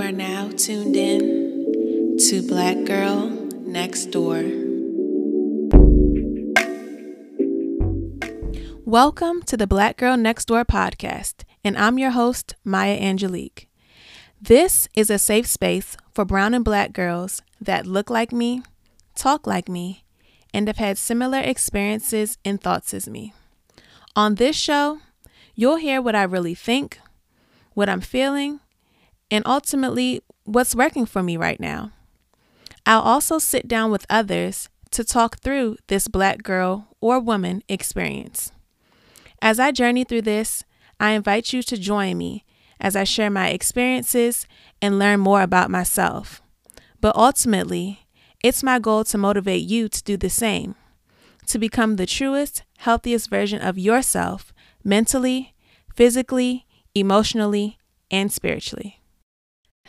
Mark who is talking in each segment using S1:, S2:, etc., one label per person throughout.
S1: are now tuned in to Black Girl Next Door. Welcome to the Black Girl Next Door podcast, and I'm your host, Maya Angelique. This is a safe space for brown and black girls that look like me, talk like me, and have had similar experiences and thoughts as me. On this show, you'll hear what I really think, what I'm feeling, and ultimately what's working for me right now. I'll also sit down with others to talk through this black girl or woman experience. As I journey through this, I invite you to join me as I share my experiences and learn more about myself. But ultimately, it's my goal to motivate you to do the same, to become the truest, healthiest version of yourself mentally, physically, emotionally, and spiritually.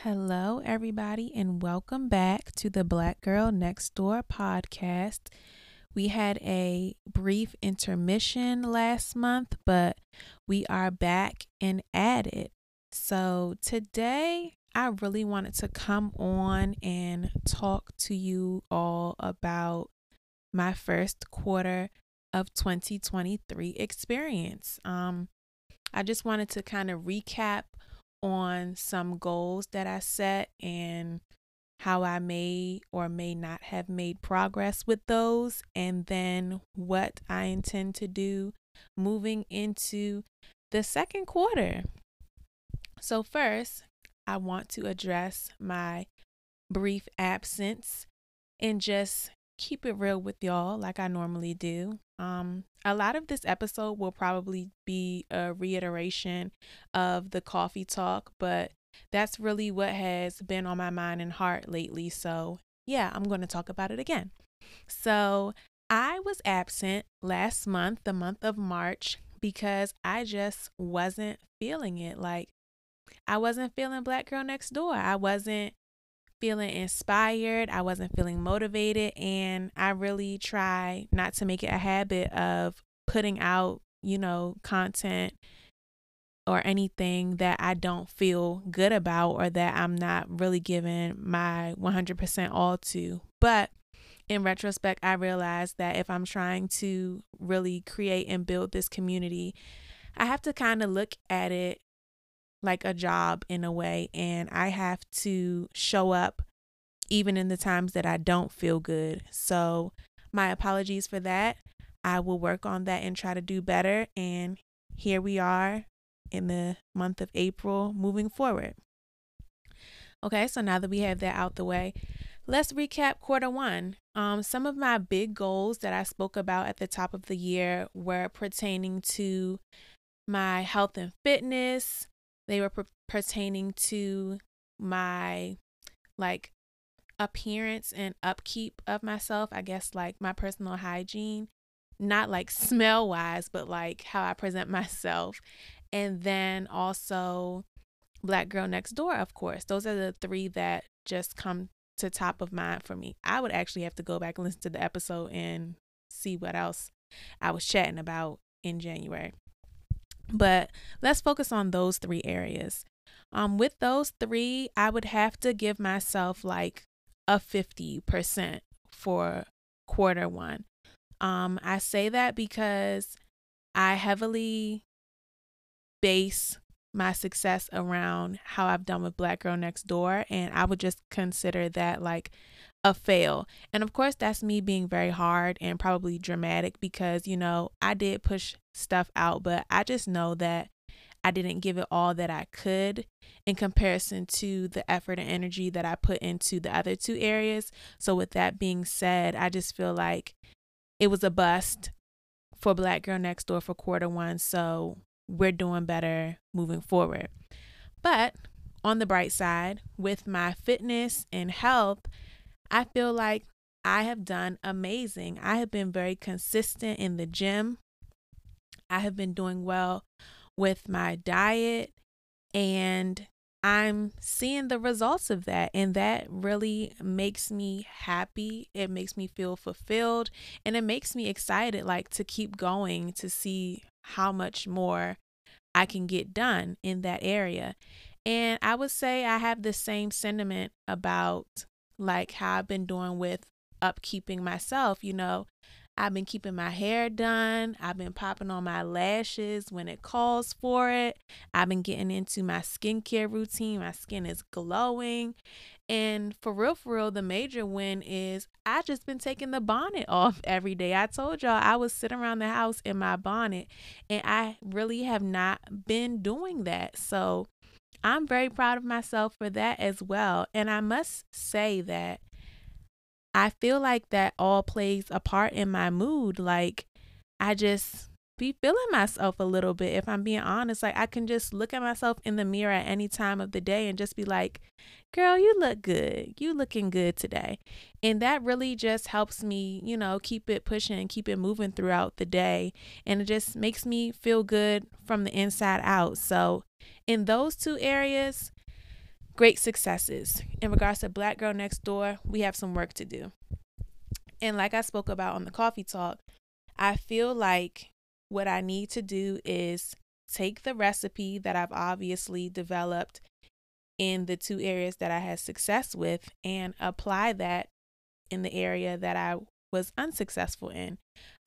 S1: Hello, everybody, and welcome back to the Black Girl Next Door podcast. We had a brief intermission last month, but we are back and at it. So today, I really wanted to come on and talk to you all about my first quarter of 2023 experience. Um, I just wanted to kind of recap on some goals that I set and how I may or may not have made progress with those, and then what I intend to do moving into the second quarter. So, first, I want to address my brief absence and just keep it real with y'all like I normally do. Um, a lot of this episode will probably be a reiteration of the coffee talk, but that's really what has been on my mind and heart lately. So, yeah, I'm going to talk about it again. So, I was absent last month, the month of March, because I just wasn't feeling it. Like, I wasn't feeling Black Girl Next Door. I wasn't feeling inspired. I wasn't feeling motivated. And I really try not to make it a habit of putting out, you know, content or anything that I don't feel good about or that I'm not really giving my 100% all to. But in retrospect, I realized that if I'm trying to really create and build this community, I have to kind of look at it like a job in a way and I have to show up even in the times that I don't feel good. So, my apologies for that. I will work on that and try to do better and here we are in the month of April moving forward. Okay, so now that we have that out the way, let's recap quarter one. Um, some of my big goals that I spoke about at the top of the year were pertaining to my health and fitness, they were per- pertaining to my like appearance and upkeep of myself. I guess like my personal hygiene, not like smell wise, but like how I present myself. And then also Black Girl Next Door, of course. Those are the three that just come to top of mind for me. I would actually have to go back and listen to the episode and see what else I was chatting about in January. But let's focus on those three areas. Um, with those three, I would have to give myself like a 50% for quarter one. Um, I say that because I heavily base my success around how I've done with Black Girl Next Door, and I would just consider that like a fail. And of course, that's me being very hard and probably dramatic because, you know, I did push stuff out, but I just know that I didn't give it all that I could in comparison to the effort and energy that I put into the other two areas. So, with that being said, I just feel like it was a bust for Black Girl Next Door for quarter one. So, we're doing better moving forward. But on the bright side, with my fitness and health, I feel like I have done amazing. I have been very consistent in the gym. I have been doing well with my diet and I'm seeing the results of that. And that really makes me happy. It makes me feel fulfilled and it makes me excited, like to keep going to see how much more I can get done in that area. And I would say I have the same sentiment about like how I've been doing with upkeeping myself. You know, I've been keeping my hair done. I've been popping on my lashes when it calls for it. I've been getting into my skincare routine. My skin is glowing. And for real, for real, the major win is I just been taking the bonnet off every day. I told y'all I was sitting around the house in my bonnet and I really have not been doing that. So I'm very proud of myself for that as well. And I must say that I feel like that all plays a part in my mood. Like, I just be feeling myself a little bit. If I'm being honest, like, I can just look at myself in the mirror at any time of the day and just be like, girl, you look good. You looking good today. And that really just helps me, you know, keep it pushing and keep it moving throughout the day. And it just makes me feel good from the inside out. So, in those two areas, great successes. In regards to Black Girl Next Door, we have some work to do. And like I spoke about on the coffee talk, I feel like what I need to do is take the recipe that I've obviously developed in the two areas that I had success with and apply that in the area that I was unsuccessful in.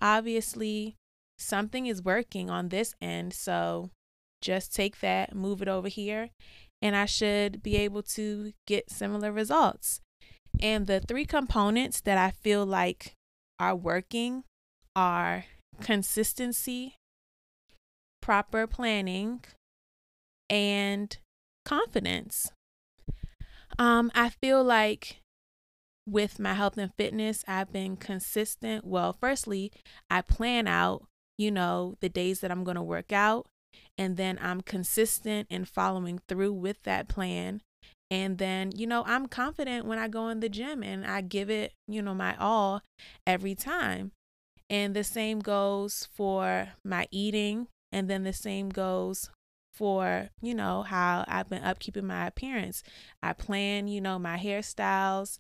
S1: Obviously, something is working on this end, so just take that, move it over here, and I should be able to get similar results. And the three components that I feel like are working are consistency, proper planning, and confidence. Um, I feel like with my health and fitness, I've been consistent. Well, firstly, I plan out, you know, the days that I'm going to work out and then I'm consistent in following through with that plan. And then, you know, I'm confident when I go in the gym and I give it, you know, my all every time. And the same goes for my eating. And then the same goes for, you know, how I've been upkeeping my appearance. I plan, you know, my hairstyles.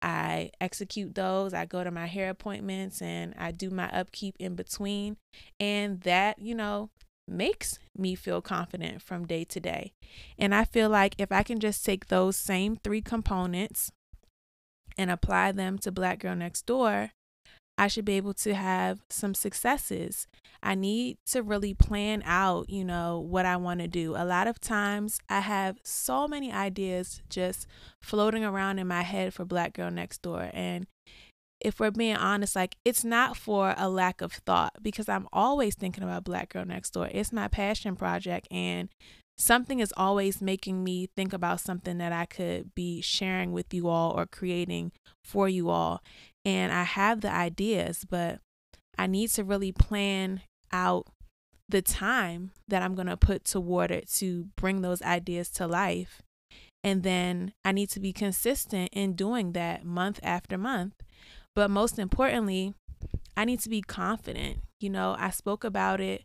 S1: I execute those. I go to my hair appointments and I do my upkeep in between. And that, you know, makes me feel confident from day to day. And I feel like if I can just take those same three components and apply them to Black Girl Next Door, I should be able to have some successes. I need to really plan out, you know, what I want to do. A lot of times I have so many ideas just floating around in my head for Black Girl Next Door. And if we're being honest, like it's not for a lack of thought because I'm always thinking about Black Girl Next Door. It's my passion project, and something is always making me think about something that I could be sharing with you all or creating for you all. And I have the ideas, but I need to really plan out the time that I'm going to put toward it to bring those ideas to life. And then I need to be consistent in doing that month after month. But most importantly, I need to be confident. You know, I spoke about it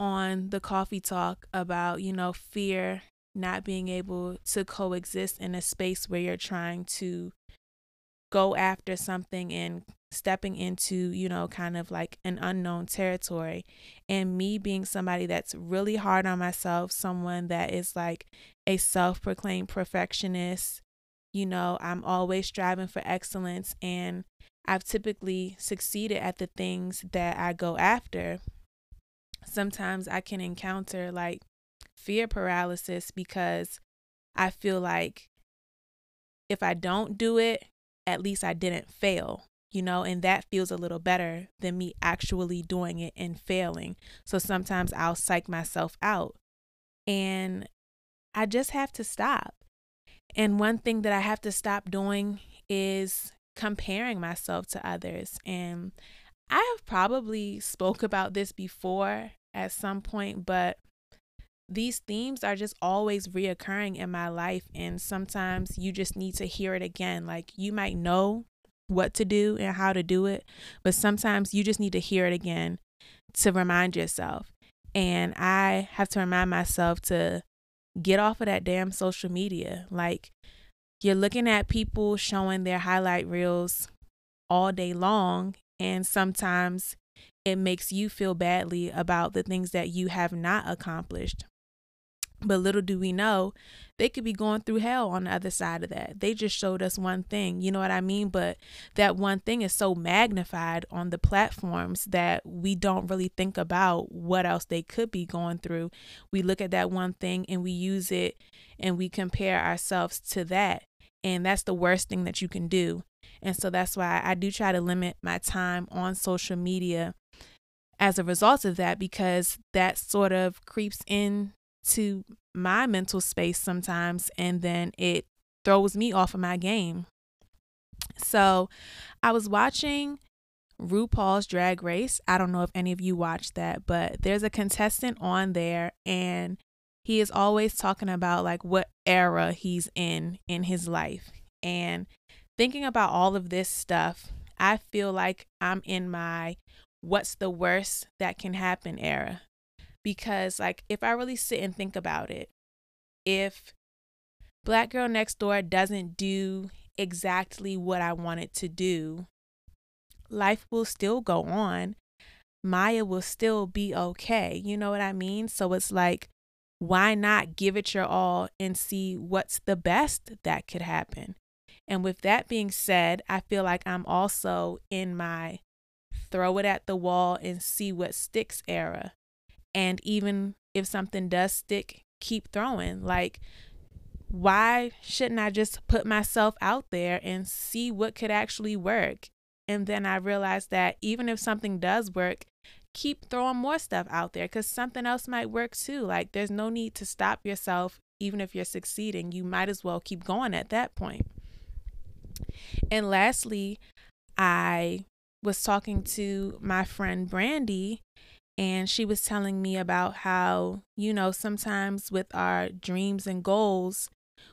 S1: on the coffee talk about, you know, fear not being able to coexist in a space where you're trying to go after something and stepping into, you know, kind of like an unknown territory. And me being somebody that's really hard on myself, someone that is like a self proclaimed perfectionist, you know, I'm always striving for excellence and I've typically succeeded at the things that I go after. Sometimes I can encounter like fear paralysis because I feel like if I don't do it, at least I didn't fail, you know, and that feels a little better than me actually doing it and failing. So sometimes I'll psych myself out. And I just have to stop. And one thing that I have to stop doing is comparing myself to others. And I have probably spoke about this before at some point, but these themes are just always reoccurring in my life and sometimes you just need to hear it again. Like you might know what to do and how to do it, but sometimes you just need to hear it again to remind yourself. And I have to remind myself to get off of that damn social media. Like, you're looking at people showing their highlight reels all day long, and sometimes it makes you feel badly about the things that you have not accomplished. But little do we know, they could be going through hell on the other side of that. They just showed us one thing, you know what I mean? But that one thing is so magnified on the platforms that we don't really think about what else they could be going through. We look at that one thing and we use it and we compare ourselves to that. And that's the worst thing that you can do. And so that's why I do try to limit my time on social media as a result of that because that sort of creeps in to my mental space sometimes and then it throws me off of my game. So I was watching RuPaul's Drag Race. I don't know if any of you watched that, but there's a contestant on there and he is always talking about like what era he's in in his life. And thinking about all of this stuff, I feel like I'm in my what's the worst that can happen era because like if I really sit and think about it, if Black Girl Next Door doesn't do exactly what I want it to do, life will still go on. Maya will still be okay. You know what I mean? So it's like, why not give it your all and see what's the best that could happen? And with that being said, I feel like I'm also in my throw it at the wall and see what sticks era. And even if something does stick, keep throwing. Like, why shouldn't I just put myself out there and see what could actually work? And then I realized that even if something does work, keep throwing more stuff out there because something else might work too. Like, there's no need to stop yourself, even if you're succeeding. You might as well keep going at that point. And lastly, I was talking to my friend Brandy, and she was telling me about how, you know, sometimes with our dreams and goals,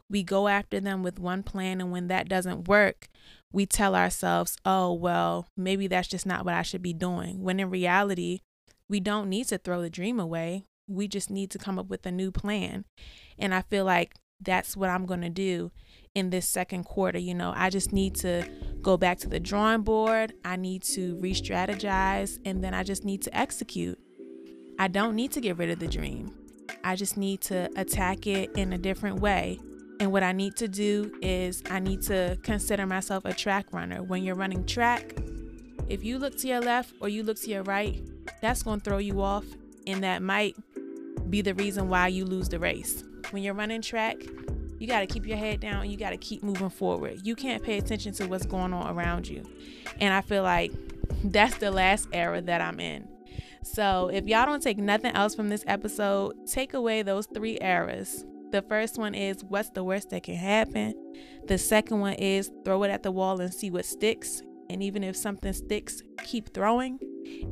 S1: we go after them with one plan, and when that doesn't work, we tell ourselves, oh, well, maybe that's just not what I should be doing. When in reality, we don't need to throw the dream away. We just need to come up with a new plan. And I feel like that's what I'm going to do in this second quarter. You know, I just need to go back to the drawing board. I need to re strategize and then I just need to execute. I don't need to get rid of the dream. I just need to attack it in a different way. And what I need to do is I need to consider myself a track runner. When you're running track, if you look to your left or you look to your right, that's going to throw you off and that might be the reason why you lose the race. When you're running track, you got to keep your head down. You got to keep moving forward. You can't pay attention to what's going on around you. And I feel like that's the last era that I'm in. So if y'all don't take nothing else from this episode, take away those three eras. The first one is what's the worst that can happen. The second one is throw it at the wall and see what sticks. And even if something sticks, keep throwing.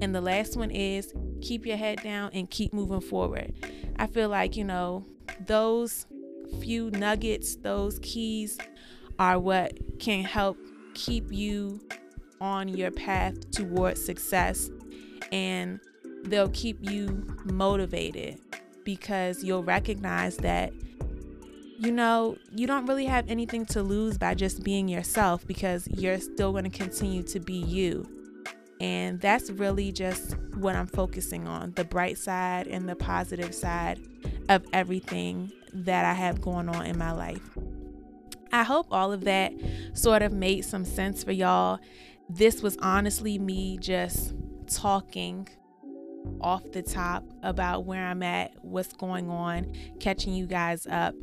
S1: And the last one is keep your head down and keep moving forward. I feel like, you know, those few nuggets, those keys are what can help keep you on your path towards success and they'll keep you motivated because you'll recognize that you know, you don't really have anything to lose by just being yourself because you're still going to continue to be you. And that's really just what I'm focusing on the bright side and the positive side of everything that I have going on in my life. I hope all of that sort of made some sense for y'all. This was honestly me just talking off the top about where I'm at, what's going on, catching you guys up.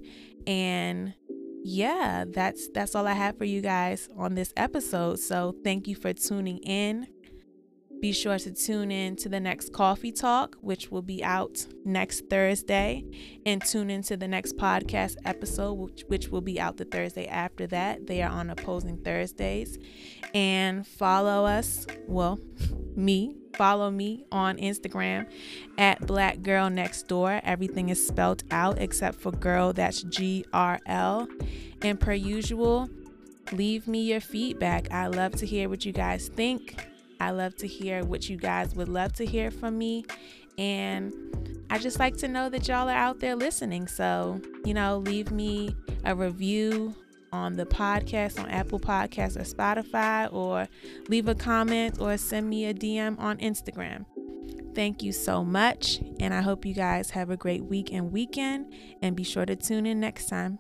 S1: And yeah, that's that's all I have for you guys on this episode. So, thank you for tuning in. Be sure to tune in to the next coffee talk, which will be out next Thursday, and tune into the next podcast episode, which, which will be out the Thursday after that. They are on opposing Thursdays. And follow us, well, me, follow me on Instagram at Black Girl Next Door. Everything is spelled out except for girl, that's G R L. And per usual, leave me your feedback. I love to hear what you guys think. I love to hear what you guys would love to hear from me. And I just like to know that y'all are out there listening. So, you know, leave me a review on the podcast on Apple Podcasts or Spotify, or leave a comment or send me a DM on Instagram. Thank you so much, and I hope you guys have a great week and weekend. And be sure to tune in next time.